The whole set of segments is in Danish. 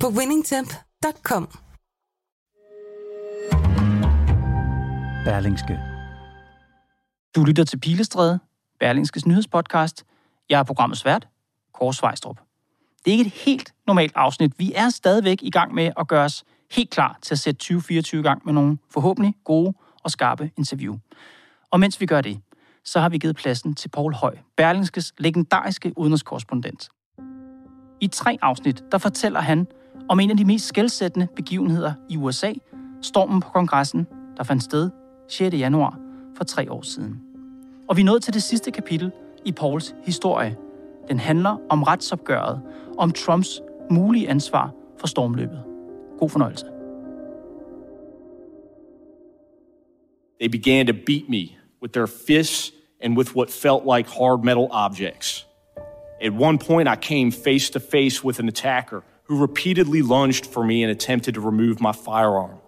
på winningtemp.com. Berlingske. Du lytter til Pilestræde, Berlingskes nyhedspodcast. Jeg er programmets vært, Kåre Svejstrup. Det er ikke et helt normalt afsnit. Vi er stadigvæk i gang med at gøre os helt klar til at sætte 2024 i gang med nogle forhåbentlig gode og skarpe interview. Og mens vi gør det, så har vi givet pladsen til Paul Høj, Berlingskes legendariske udenrigskorrespondent. I tre afsnit, der fortæller han om en af de mest skældsættende begivenheder i USA, stormen på kongressen, der fandt sted 6. januar for tre år siden. Og vi er nået til det sidste kapitel i Pauls historie. Den handler om retsopgøret, om Trumps mulige ansvar for stormløbet. God fornøjelse. They began to beat me with their fists and with what felt like hard metal objects. At one point, I came face to face with an attacker who repeatedly lunged for me and attempted to remove my firearm.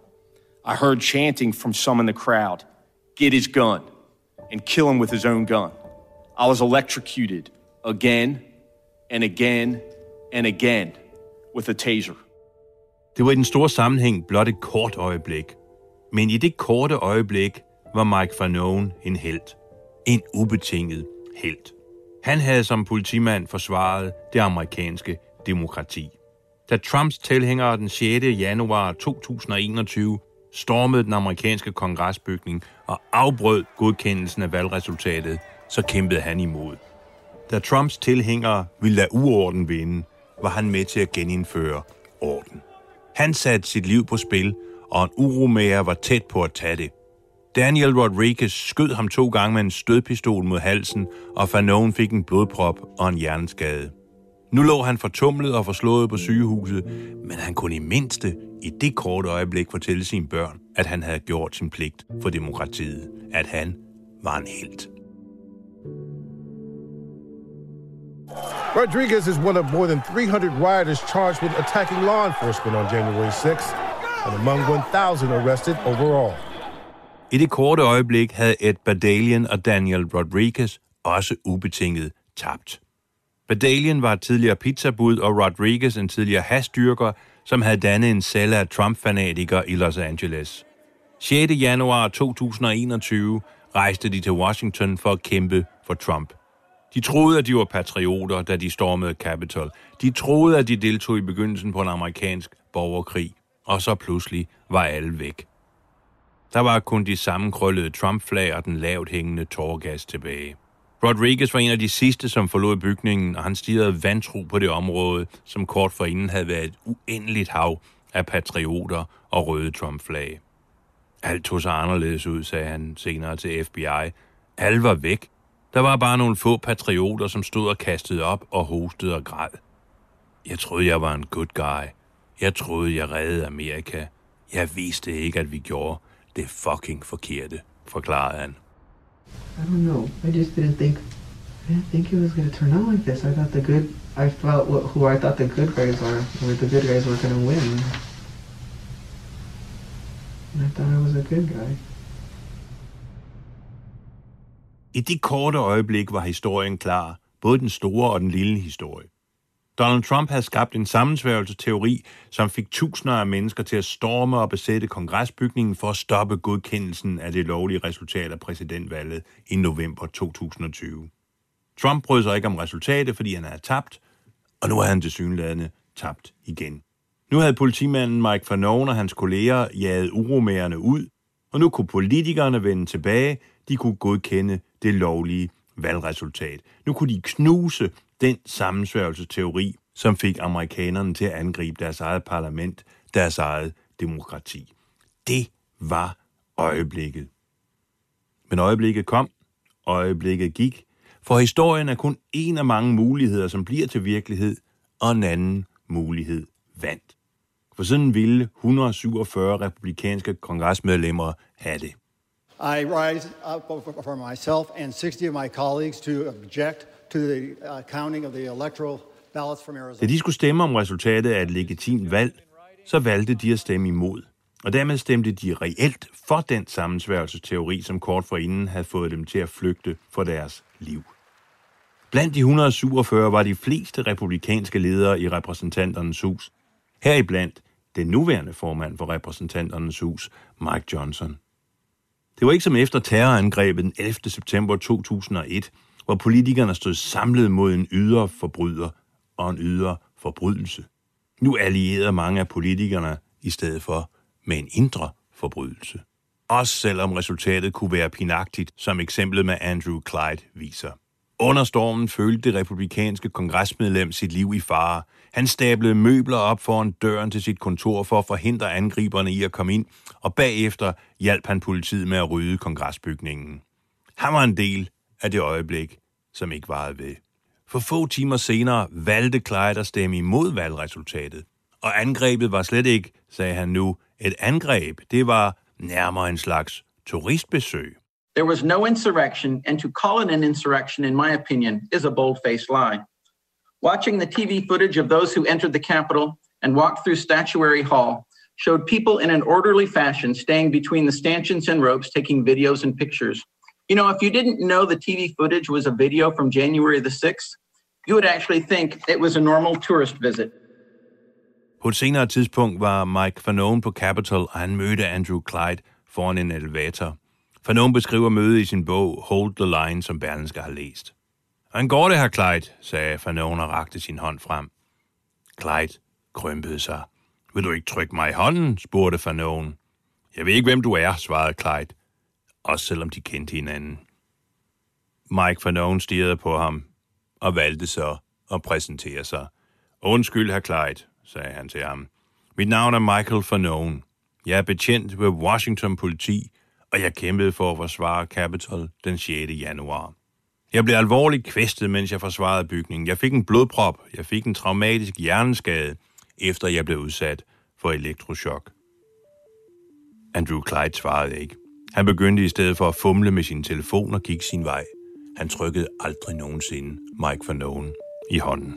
I heard chanting from some in the crowd get his gun and kill him with his own gun. I was electrocuted again and again and again with a taser. Det var i den store sammenhæng blot et kort øjeblik. Men i det korte øjeblik var Mike Fanon en held. En ubetinget held. Han havde som politimand forsvaret det amerikanske demokrati. Da Trumps tilhængere den 6. januar 2021 stormede den amerikanske kongresbygning og afbrød godkendelsen af valgresultatet, så kæmpede han imod. Da Trumps tilhængere ville lade uorden vinde, var han med til at genindføre orden. Han satte sit liv på spil, og en uromager var tæt på at tage det. Daniel Rodriguez skød ham to gange med en stødpistol mod halsen, og Fanon fik en blodprop og en hjerneskade. Nu lå han fortumlet og forslået på sygehuset, men han kunne i mindste i det korte øjeblik fortælle sine børn, at han havde gjort sin pligt for demokratiet, at han var en helt. Rodriguez is one of more than 300 rioters charged with attacking law enforcement on January 6th, and among 1,000 arrested overall. I det korte øjeblik havde Ed Badalian og Daniel Rodriguez også ubetinget tabt. Badalian var tidligere pizzabud, og Rodriguez en tidligere hasdyrker, som havde dannet en celle af Trump-fanatikere i Los Angeles. 6. januar 2021 rejste de til Washington for at kæmpe for Trump. De troede, at de var patrioter, da de stormede Capitol. De troede, at de deltog i begyndelsen på en amerikansk borgerkrig. Og så pludselig var alle væk. Der var kun de sammenkrøllede Trump-flag og den lavt hængende tårgas tilbage. Rodriguez var en af de sidste, som forlod bygningen, og han stirrede vantro på det område, som kort forinden havde været et uendeligt hav af patrioter og røde Trump-flag. Alt tog sig anderledes ud, sagde han senere til FBI. Alle var væk. Der var bare nogle få patrioter, som stod og kastede op og hostede og græd. Jeg troede, jeg var en good guy. Jeg troede, jeg reddede Amerika. Jeg vidste ikke, at vi gjorde det fucking forkerte, forklarede han. I don't know. I just didn't think. I didn't think it was to turn out like this. I thought the good. I felt what, who I thought the good guys were. Where the good guys were to win. And I thought I was a good guy. I det korte øjeblik var historien klar, både den store og den lille historie. Donald Trump havde skabt en sammensværgelsesteori, som fik tusinder af mennesker til at storme og besætte kongresbygningen for at stoppe godkendelsen af det lovlige resultat af præsidentvalget i november 2020. Trump brød sig ikke om resultatet, fordi han havde tabt, og nu er han til synlædende tabt igen. Nu havde politimanden Mike Fanon og hans kolleger jaget uromærerne ud, og nu kunne politikerne vende tilbage, de kunne godkende det lovlige valgresultat. Nu kunne de knuse den sammensværgelsesteori, som fik amerikanerne til at angribe deres eget parlament, deres eget demokrati. Det var øjeblikket. Men øjeblikket kom, øjeblikket gik, for historien er kun en af mange muligheder, som bliver til virkelighed, og en anden mulighed vandt. for sådan ville 147 republikanske kongresmedlemmer have det. I rise up for myself and 60 of my colleagues to object to the uh, counting of the electoral ballots from Arizona. Da de skulle stemme om resultatet af et legitimt valg, så valgte de at stemme imod. Og dermed stemte de reelt for den sammensværgelsesteori, som kort forinden havde fået dem til at flygte for deres liv. Blandt de 147 var de fleste republikanske ledere i repræsentanternes hus. Heriblandt den nuværende formand for repræsentanternes hus, Mike Johnson. Det var ikke som efter terrorangrebet den 11. september 2001, hvor politikerne stod samlet mod en ydre forbryder og en ydre forbrydelse. Nu allierede mange af politikerne i stedet for med en indre forbrydelse. Også selvom resultatet kunne være pinagtigt, som eksemplet med Andrew Clyde viser. Under stormen følte det republikanske kongresmedlem sit liv i fare. Han stablede møbler op foran døren til sit kontor for at forhindre angriberne i at komme ind, og bagefter hjalp han politiet med at rydde kongresbygningen. Han var en del af det øjeblik, som ikke varede ved. For få timer senere valgte Clyde at stemme imod valgresultatet. Og angrebet var slet ikke, sagde han nu, et angreb. Det var nærmere en slags turistbesøg. There was no insurrection, and to call it an insurrection, in my opinion, is a bold faced lie. Watching the TV footage of those who entered the Capitol and walked through Statuary Hall showed people in an orderly fashion staying between the stanchions and ropes taking videos and pictures. You know, if you didn't know the TV footage was a video from January the 6th, you would actually think it was a normal tourist visit. På et senere tidspunkt var Mike Fanone på Capitol, og han mødte Andrew Clyde foran en elevator. Fanone beskriver mødet i sin bog Hold the Line, som Berlinske har læst. Han går det her, Clyde, sagde Fanone og rakte sin hånd frem. Clyde krympede sig. Vil du ikke trykke mig i hånden? spurgte Fanone. Jeg ved ikke, hvem du er, svarede Clyde. Også selvom de kendte hinanden. Mike Fanone stirrede på ham og valgte så at præsentere sig. Undskyld, herr Clyde, sagde han til ham. Mit navn er Michael Fanone. Jeg er betjent ved Washington politi, og jeg kæmpede for at forsvare Capitol den 6. januar. Jeg blev alvorligt kvæstet, mens jeg forsvarede bygningen. Jeg fik en blodprop, jeg fik en traumatisk hjerneskade, efter jeg blev udsat for elektrochok. Andrew Clyde svarede ikke. Han begyndte i stedet for at fumle med sin telefon og gik sin vej. Han trykkede aldrig nogensinde Mike Fanone i hånden.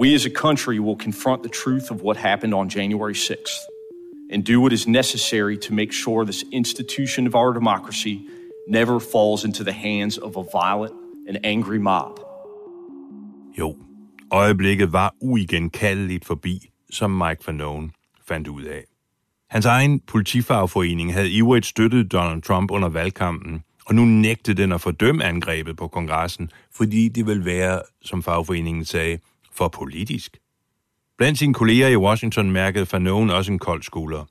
We as a country will confront the truth of what happened on January 6th and do what is necessary to make sure this institution of our democracy never falls into the hands of a violent and angry mob. Jo, øjeblikket var uigenkaldeligt forbi, som Mike Fanone fandt ud af. Hans egen politifagforening havde ivrigt støttet Donald Trump under valgkampen, og nu nægtede den at fordømme angrebet på kongressen, fordi det vil være, som fagforeningen sagde, for politisk. Blandt sine kolleger i Washington mærkede Fanon også en kold skulder.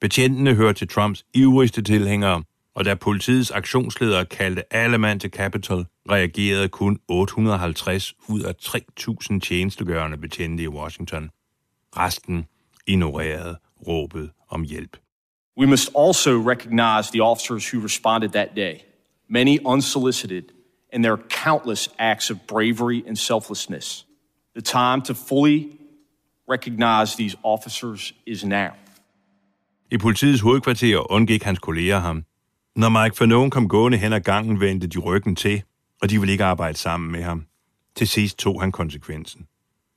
Betjentene hørte til Trumps ivrigste tilhængere, og da politiets aktionsleder kaldte alle mand til Capitol, reagerede kun 850 ud af 3.000 tjenestegørende betjente i Washington. Resten ignorerede råbet om hjælp. We must also recognize the officers who responded that day, many unsolicited, and their countless acts of bravery and selflessness. The time to fully recognize these officers is now. I politiets hovedkvarter undgik hans kolleger ham. Når Mike Fanone kom gående hen ad gangen, vendte de ryggen til, og de ville ikke arbejde sammen med ham. Til sidst tog han konsekvensen.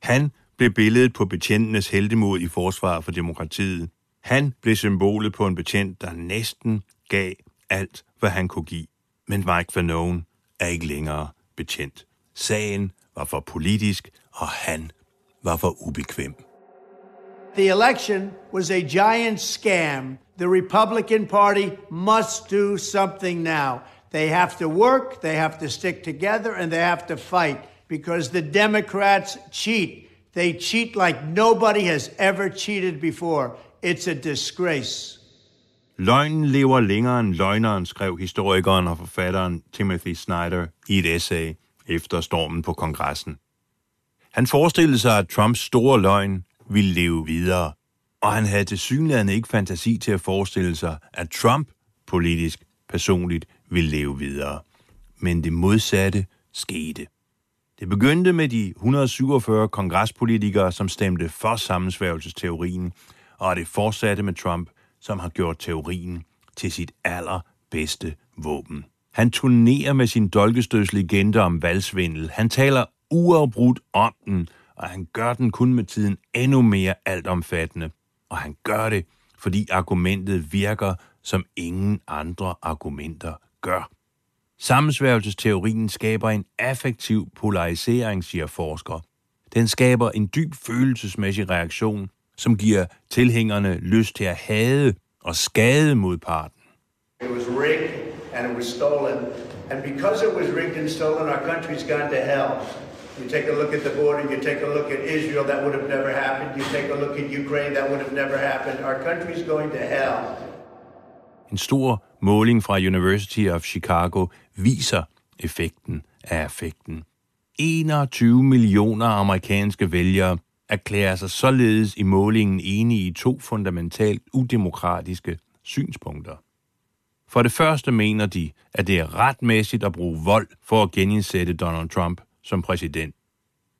Han blev billedet på betjentenes heldemod i forsvar for demokratiet. Han blev symbolet på en betjent, der næsten gav alt, hvad han kunne give. Men Mike Fanone er ikke længere betjent. Sagen var for politisk, og han var for ubekvem. The election was a giant scam. The Republican Party must do something now. They have to work, they have to stick together, and they have to fight because the Democrats cheat. They cheat like nobody has ever cheated before. It's a disgrace. Løgnen lever længere end løgneren, skrev historikeren og forfatteren Timothy Snyder i et essay efter stormen på kongressen. Han forestillede sig, at Trumps store løgn ville leve videre, og han havde til synligheden ikke fantasi til at forestille sig, at Trump politisk personligt ville leve videre. Men det modsatte skete. Det begyndte med de 147 kongrespolitikere, som stemte for sammensværgelsesteorien, og det fortsatte med Trump, som har gjort teorien til sit allerbedste våben. Han turnerer med sin dolkestødslegende om valgsvindel. Han taler uafbrudt om den, og han gør den kun med tiden endnu mere altomfattende. Og han gør det, fordi argumentet virker, som ingen andre argumenter gør. Sammensværgelsesteorien skaber en affektiv polarisering, siger forskere. Den skaber en dyb følelsesmæssig reaktion, som giver tilhængerne lyst til at hade og skade modparten. It was rigged and it was stolen. And because it was rigged and stolen, our country's gone to hell. You take a look at the border, you take a look at Israel, that would have never happened. You take a look at Ukraine, that would have never happened. Our country's going to hell. En stor måling fra University of Chicago viser effekten af effekten. 21 millioner amerikanske vælgere erklærer sig således i målingen enige i to fundamentalt udemokratiske synspunkter. For det første mener de, at det er retmæssigt at bruge vold for at genindsætte Donald Trump som præsident.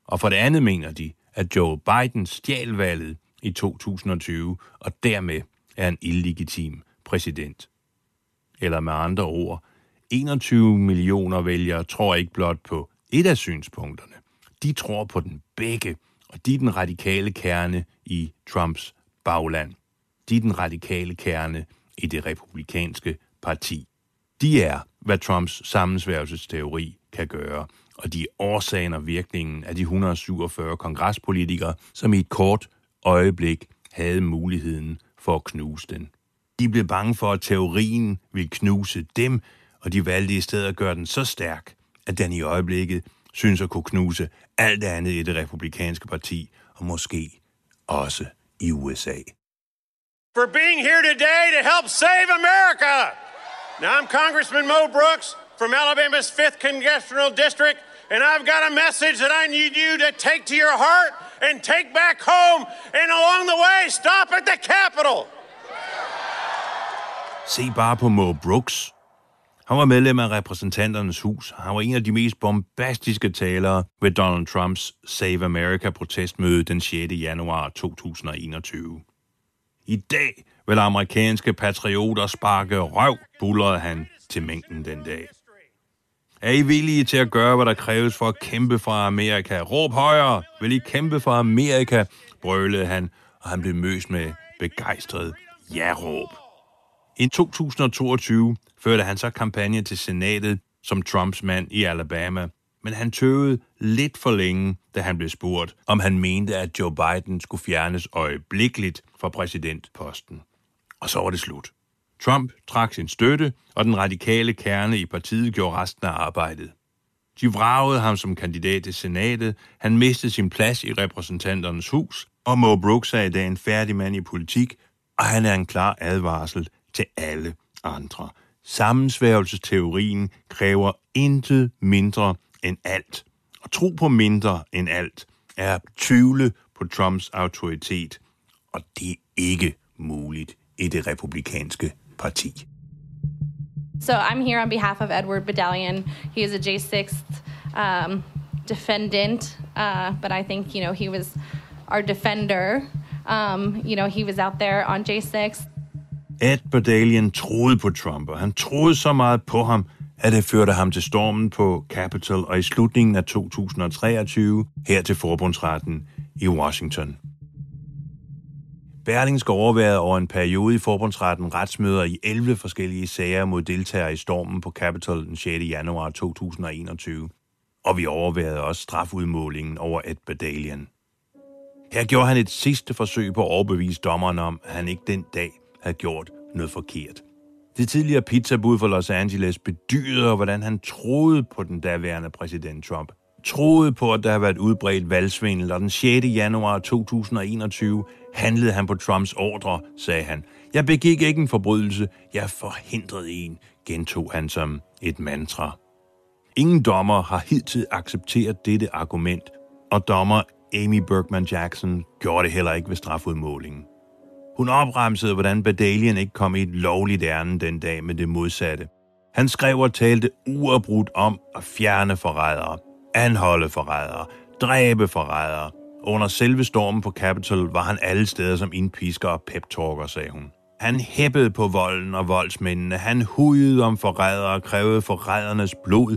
Og for det andet mener de, at Joe Biden stjal valget i 2020 og dermed er en illegitim præsident. Eller med andre ord, 21 millioner vælgere tror ikke blot på et af synspunkterne. De tror på den begge, og de er den radikale kerne i Trumps bagland. De er den radikale kerne i det republikanske parti. De er, hvad Trumps sammensværgelsesteori kan gøre, og de er årsagen og virkningen af de 147 kongrespolitikere, som i et kort øjeblik havde muligheden for at knuse den. De blev bange for, at teorien ville knuse dem, og de valgte i stedet at gøre den så stærk, at den i øjeblikket synes at kunne knuse alt andet i det republikanske parti, og måske også i USA. For being here today to help save America. Now I'm Congressman Mo Brooks from Alabama's 5th Congressional District, and I've got a message that I need you to take to your heart and take back home, and along the way, stop at the Capitol. Se bare på Mo Brooks. Han var medlem af repræsentanternes hus. Han var en af de mest bombastiske talere ved Donald Trumps Save America-protestmøde den 6. januar 2021. I dag vil amerikanske patrioter sparke røv, bullerede han til mængden den dag. Er I villige til at gøre, hvad der kræves for at kæmpe for Amerika? Råb højere! Vil I kæmpe for Amerika? brølede han, og han blev mødt med begejstret ja-råb. I 2022 førte han så kampagne til senatet som Trumps mand i Alabama, men han tøvede lidt for længe, da han blev spurgt, om han mente, at Joe Biden skulle fjernes øjeblikkeligt fra præsidentposten. Og så var det slut. Trump trak sin støtte, og den radikale kerne i partiet gjorde resten af arbejdet. De vragede ham som kandidat til senatet, han mistede sin plads i repræsentanternes hus, og Mo Brooks er i dag en færdig mand i politik, og han er en klar advarsel til alle andre. Sammensværgelsesteorien kræver intet mindre end alt. Og tro på mindre end alt er at tvivle på Trumps autoritet, og det er ikke muligt i det republikanske parti. So I'm here on behalf of Edward Medallion. He is a J6th um, defendant, uh, but I think, you know, he was our defender. Um, you know, he was out there on J6. Ed Berdalian troede på Trump, og han troede så meget på ham, at det førte ham til stormen på Capitol og i slutningen af 2023 her til forbundsretten i Washington. Berlingske overværede over en periode i forbundsretten retsmøder i 11 forskellige sager mod deltagere i stormen på Capitol den 6. januar 2021. Og vi overværede også strafudmålingen over Ed Berdalian. Her gjorde han et sidste forsøg på at overbevise dommeren om, at han ikke den dag havde gjort noget forkert. Det tidligere pizzabud for Los Angeles bedyrede, hvordan han troede på den daværende præsident Trump. Troede på, at der havde været udbredt valgsvindel, og den 6. januar 2021 handlede han på Trumps ordre, sagde han. Jeg begik ikke en forbrydelse, jeg forhindrede en, gentog han som et mantra. Ingen dommer har hidtil accepteret dette argument, og dommer Amy Bergman Jackson gjorde det heller ikke ved strafudmålingen. Hun opremsede, hvordan Badalian ikke kom i et lovligt ærne den dag med det modsatte. Han skrev og talte uafbrudt om at fjerne forrædere. Anholde forrædere, dræbe forrædere. Under selve stormen på Capitol var han alle steder som indpisker og pep-talker, sagde hun. Han hæppede på volden og voldsmændene. Han hudede om forrædere og krævede forrædernes blod,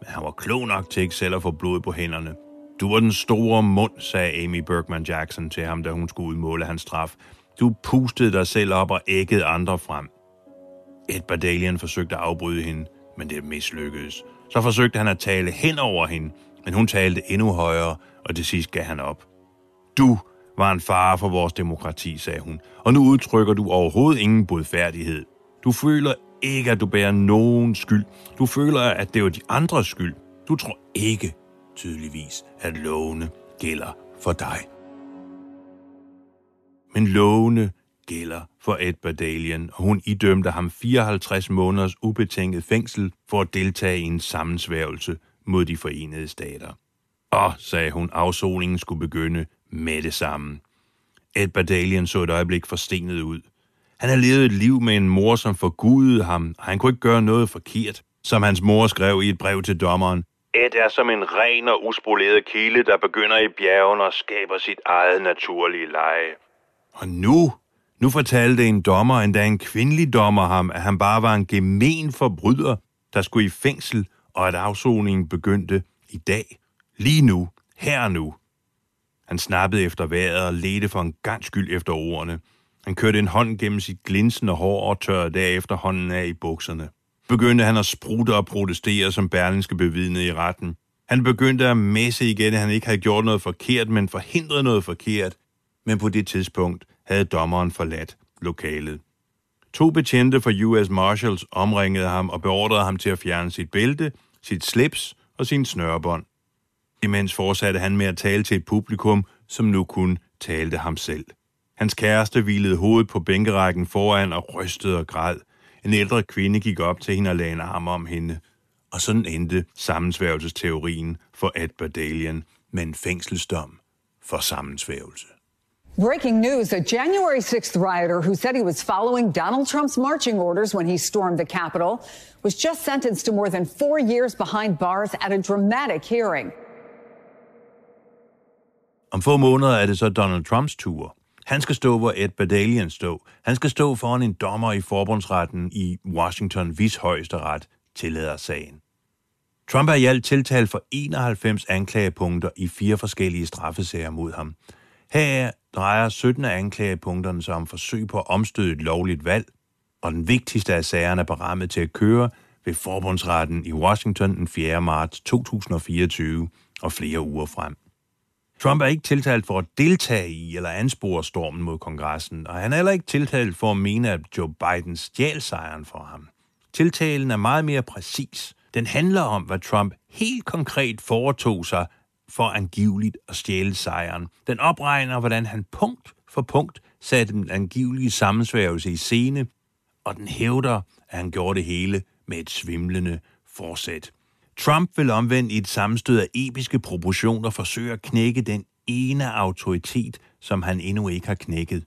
men han var klog nok til ikke selv at få blod på hænderne. Du var den store mund, sagde Amy Bergman Jackson til ham, da hun skulle udmåle hans straf. Du pustede dig selv op og æggede andre frem. Ed Badalian forsøgte at afbryde hende, men det mislykkedes. Så forsøgte han at tale hen over hende, men hun talte endnu højere, og til sidst gav han op. Du var en fare for vores demokrati, sagde hun, og nu udtrykker du overhovedet ingen bodfærdighed. Du føler ikke, at du bærer nogen skyld. Du føler, at det er de andres skyld. Du tror ikke, tydeligvis, at lovene gælder for dig. Men lovene gælder for Edward Dalian, og hun idømte ham 54 måneders ubetinget fængsel for at deltage i en sammensværgelse mod de forenede stater. Og, sagde hun, afsoningen skulle begynde med det samme. Edward Dalian så et øjeblik forstenet ud. Han havde levet et liv med en mor, som forgudede ham, og han kunne ikke gøre noget forkert. Som hans mor skrev i et brev til dommeren, Ed er som en ren og uspoleret kilde, der begynder i bjergene og skaber sit eget naturlige leje. Og nu, nu fortalte en dommer, endda en kvindelig dommer ham, at han bare var en gemen forbryder, der skulle i fængsel, og at afsoningen begyndte i dag. Lige nu. Her og nu. Han snappede efter vejret og ledte for en gang skyld efter ordene. Han kørte en hånd gennem sit glinsende hår og tørrede derefter hånden af i bukserne. Begyndte han at sprutte og protestere, som Berlinske bevidnede i retten. Han begyndte at messe igen, at han ikke havde gjort noget forkert, men forhindret noget forkert. Men på det tidspunkt havde dommeren forladt lokalet. To betjente fra US Marshals omringede ham og beordrede ham til at fjerne sit bælte, sit slips og sin snørebånd. Imens fortsatte han med at tale til et publikum, som nu kun talte ham selv. Hans kæreste hvilede hovedet på bænkerækken foran og rystede og græd. En ældre kvinde gik op til hende og lagde en arm om hende. Og sådan endte sammensværgelsesteorien for Ed Badalian med en fængselsdom for sammensværgelse. Breaking news a January 6th rioter who said he was following Donald Trump's marching orders when he stormed the Capitol was just sentenced to more than four years behind bars at a dramatic hearing. Om få måneder er det så Donald Trumps tur. Han skal stå, hvor Ed Badalian stod. Han skal stå foran en dommer i forbundsretten i Washington, hvis højesteret tillader sagen. Trump er i alt tiltalt for 91 anklagepunkter i fire forskellige straffesager mod ham. Her drejer 17 af anklagepunkterne sig om forsøg på at omstøde et lovligt valg, og den vigtigste af sagerne er berammet til at køre ved forbundsretten i Washington den 4. marts 2024 og flere uger frem. Trump er ikke tiltalt for at deltage i eller anspore stormen mod kongressen, og han er heller ikke tiltalt for at mene, at Joe Biden stjal sejren for ham. Tiltalen er meget mere præcis. Den handler om, hvad Trump helt konkret foretog sig for angiveligt at stjæle sejren. Den opregner, hvordan han punkt for punkt satte den angivelige sammensværgelse i scene, og den hævder, at han gjorde det hele med et svimlende forsæt. Trump vil omvendt i et sammenstød af episke proportioner forsøge at knække den ene autoritet, som han endnu ikke har knækket.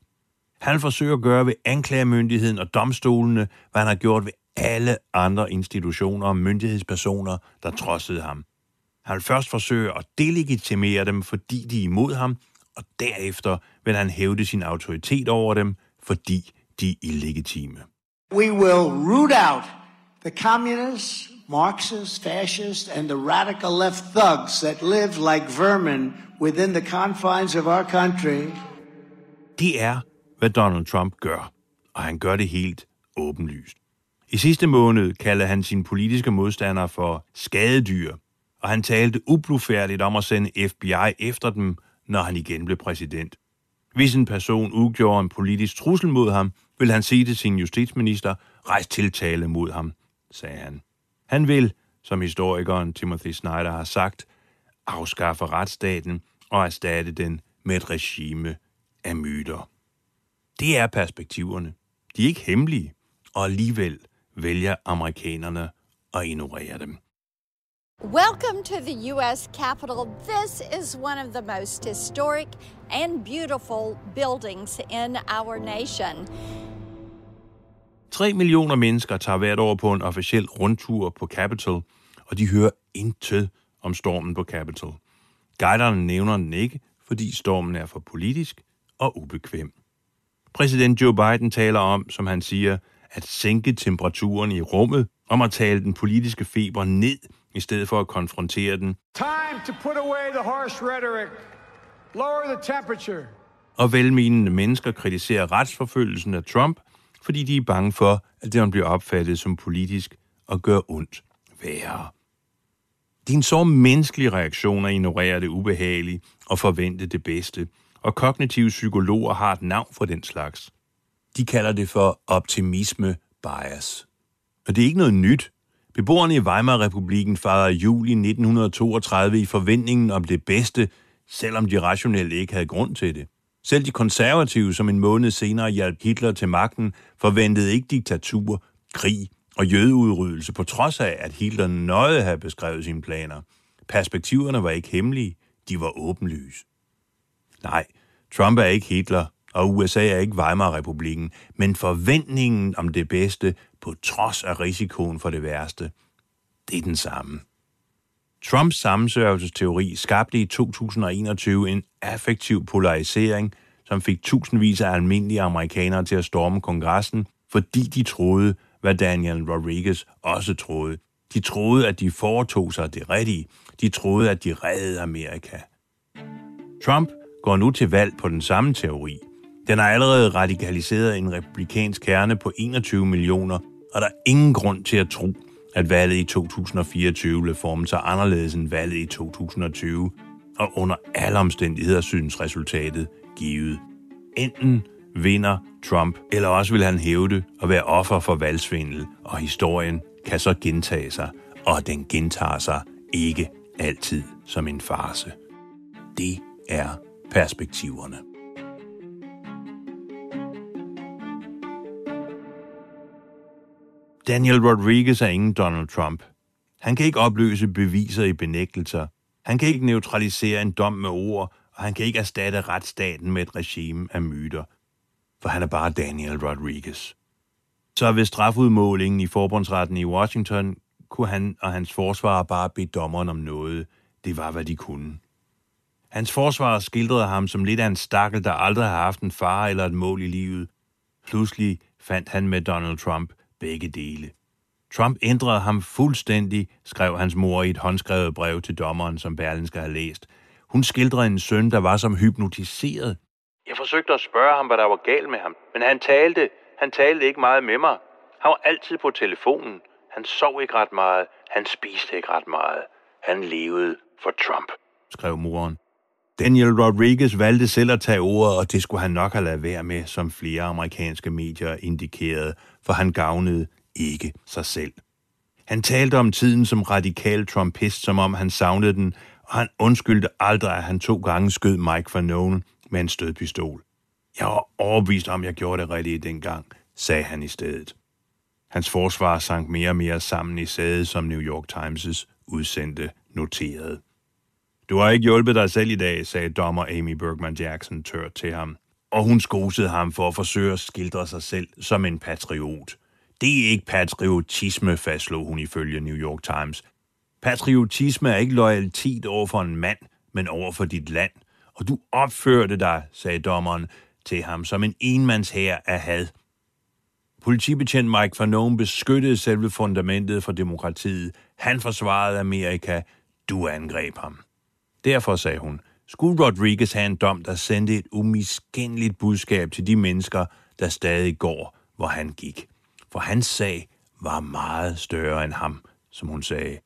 Han forsøger at gøre ved anklagemyndigheden og domstolene, hvad han har gjort ved alle andre institutioner og myndighedspersoner, der trodsede ham. Han vil først forsøge at delegitimere dem, fordi de er imod ham, og derefter vil han hævde sin autoritet over dem, fordi de er illegitime. We will root out the communists, Marxists, fascists, and the radical left thugs that live like vermin within the confines of our country. Det er, hvad Donald Trump gør, og han gør det helt åbenlyst. I sidste måned kaldte han sine politiske modstandere for skadedyr, og han talte ublufærdigt om at sende FBI efter dem, når han igen blev præsident. Hvis en person udgjorde en politisk trussel mod ham, vil han sige til sin justitsminister, rejs tiltale mod ham, sagde han. Han vil, som historikeren Timothy Snyder har sagt, afskaffe retsstaten og erstatte den med et regime af myter. Det er perspektiverne. De er ikke hemmelige, og alligevel vælger amerikanerne at ignorere dem. Welcome to the U.S. Capitol. This is one of the most historic and beautiful buildings in our nation. 3 millioner mennesker tager hvert år på en officiel rundtur på Capitol, og de hører intet om stormen på Capitol. Guiderne nævner den ikke, fordi stormen er for politisk og ubekvem. Præsident Joe Biden taler om, som han siger, at sænke temperaturen i rummet, om at tale den politiske feber ned, i stedet for at konfrontere den. Time to put away the harsh rhetoric. Lower the temperature. Og velmenende mennesker kritiserer retsforfølgelsen af Trump, fordi de er bange for, at det bliver opfattet som politisk og gør ondt værre. Din så menneskelige reaktion at ignorere det ubehagelige og forvente det bedste, og kognitive psykologer har et navn for den slags. De kalder det for optimisme bias. Og det er ikke noget nyt. Beboerne i Weimar-republiken fejrede juli 1932 i forventningen om det bedste, selvom de rationelt ikke havde grund til det. Selv de konservative, som en måned senere hjalp Hitler til magten, forventede ikke diktatur, krig og jødeudryddelse, på trods af, at Hitler nøje havde beskrevet sine planer. Perspektiverne var ikke hemmelige, de var åbenlyse. Nej, Trump er ikke Hitler, og USA er ikke Weimar-republiken, men forventningen om det bedste på trods af risikoen for det værste, det er den samme. Trumps sammensørgelsesteori skabte i 2021 en affektiv polarisering, som fik tusindvis af almindelige amerikanere til at storme kongressen, fordi de troede, hvad Daniel Rodriguez også troede. De troede, at de foretog sig det rigtige. De troede, at de reddede Amerika. Trump går nu til valg på den samme teori. Den har allerede radikaliseret en republikansk kerne på 21 millioner, og der er ingen grund til at tro, at valget i 2024 vil forme sig anderledes end valget i 2020, og under alle omstændigheder synes resultatet givet. Enten vinder Trump, eller også vil han hævde at være offer for valgsvindel, og historien kan så gentage sig, og den gentager sig ikke altid som en farse. Det er perspektiverne. Daniel Rodriguez er ingen Donald Trump. Han kan ikke opløse beviser i benægtelser. Han kan ikke neutralisere en dom med ord, og han kan ikke erstatte retsstaten med et regime af myter. For han er bare Daniel Rodriguez. Så ved strafudmålingen i forbundsretten i Washington kunne han og hans forsvarer bare bede dommeren om noget. Det var, hvad de kunne. Hans forsvarer skildrede ham som lidt af en stakkel, der aldrig har haft en far eller et mål i livet. Pludselig fandt han med Donald Trump begge dele. Trump ændrede ham fuldstændig, skrev hans mor i et håndskrevet brev til dommeren, som Berlinske havde læst. Hun skildrede en søn, der var som hypnotiseret. Jeg forsøgte at spørge ham, hvad der var galt med ham, men han talte, han talte ikke meget med mig. Han var altid på telefonen. Han sov ikke ret meget. Han spiste ikke ret meget. Han levede for Trump, skrev moren. Daniel Rodriguez valgte selv at tage ordet, og det skulle han nok have lavet være med, som flere amerikanske medier indikerede, for han gavnede ikke sig selv. Han talte om tiden som radikal trumpist, som om han savnede den, og han undskyldte aldrig, at han to gange skød Mike Fanone med en stødpistol. Jeg var overbevist om, jeg gjorde det rigtigt dengang, sagde han i stedet. Hans forsvar sank mere og mere sammen i sædet, som New York Times' udsendte noterede. Du har ikke hjulpet dig selv i dag, sagde dommer Amy Bergman Jackson tørt til ham. Og hun skosede ham for at forsøge at skildre sig selv som en patriot. Det er ikke patriotisme, fastslog hun ifølge New York Times. Patriotisme er ikke loyalitet over for en mand, men over for dit land. Og du opførte dig, sagde dommeren til ham, som en enmandshær af had. Politibetjent Mike Fanone beskyttede selve fundamentet for demokratiet. Han forsvarede Amerika. Du angreb ham. Derfor sagde hun, skulle Rodriguez have en dom, der sendte et umiskendeligt budskab til de mennesker, der stadig går, hvor han gik. For hans sag var meget større end ham, som hun sagde.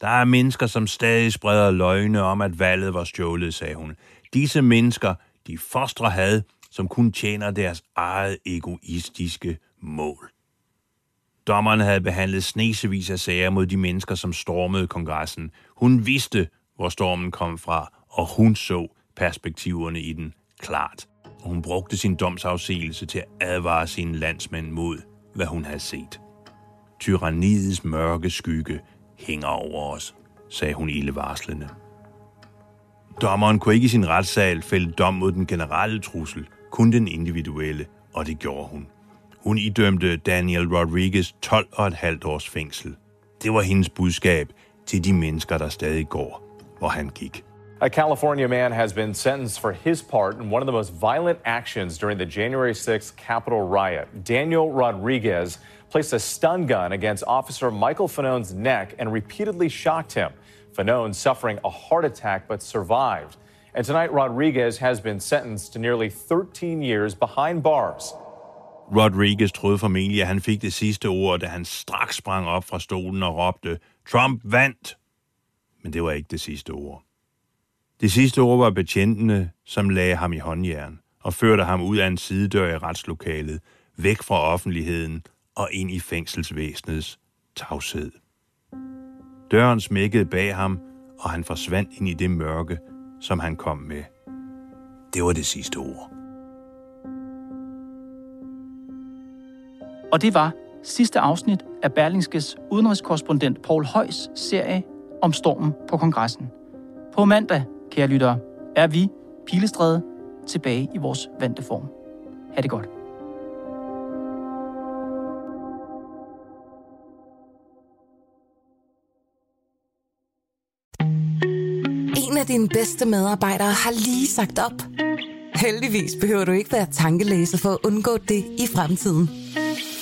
Der er mennesker, som stadig spreder løgne om, at valget var stjålet, sagde hun. Disse mennesker, de fostre had, som kun tjener deres eget egoistiske mål. Dommeren havde behandlet snesevis af sager mod de mennesker, som stormede kongressen. Hun vidste, hvor stormen kom fra, og hun så perspektiverne i den klart. Og hun brugte sin domsafsigelse til at advare sine landsmænd mod, hvad hun havde set. Tyranniets mørke skygge hænger over os, sagde hun ildevarslende. Dommeren kunne ikke i sin retssal fælde dom mod den generelle trussel, kun den individuelle, og det gjorde hun. Hun idømte Daniel Rodriguez 12,5 års fængsel. Det var hendes budskab til de mennesker, der stadig går og han gik. A California man has been sentenced for his part in one of the most violent actions during the January 6th Capitol riot. Daniel Rodriguez placed a stun gun against Officer Michael Fanone's neck and repeatedly shocked him. Fanone suffering a heart attack but survived. And tonight, Rodriguez has been sentenced to nearly 13 years behind bars. Rodriguez troede formentlig, at han fik det sidste ord, da han straks sprang op fra stolen og råbte, Trump vandt! Men det var ikke det sidste ord. Det sidste ord var betjentene, som lagde ham i håndjern og førte ham ud af en sidedør i retslokalet, væk fra offentligheden og ind i fængselsvæsenets tavshed. Døren smækkede bag ham, og han forsvandt ind i det mørke, som han kom med. Det var det sidste ord. Og det var sidste afsnit af Berlingskes udenrigskorrespondent Paul Højs serie om stormen på kongressen. På mandag, kære lyttere, er vi, Pilestræde, tilbage i vores vante form. Ha' det godt. En af dine bedste medarbejdere har lige sagt op. Heldigvis behøver du ikke være tankelæser for at undgå det i fremtiden.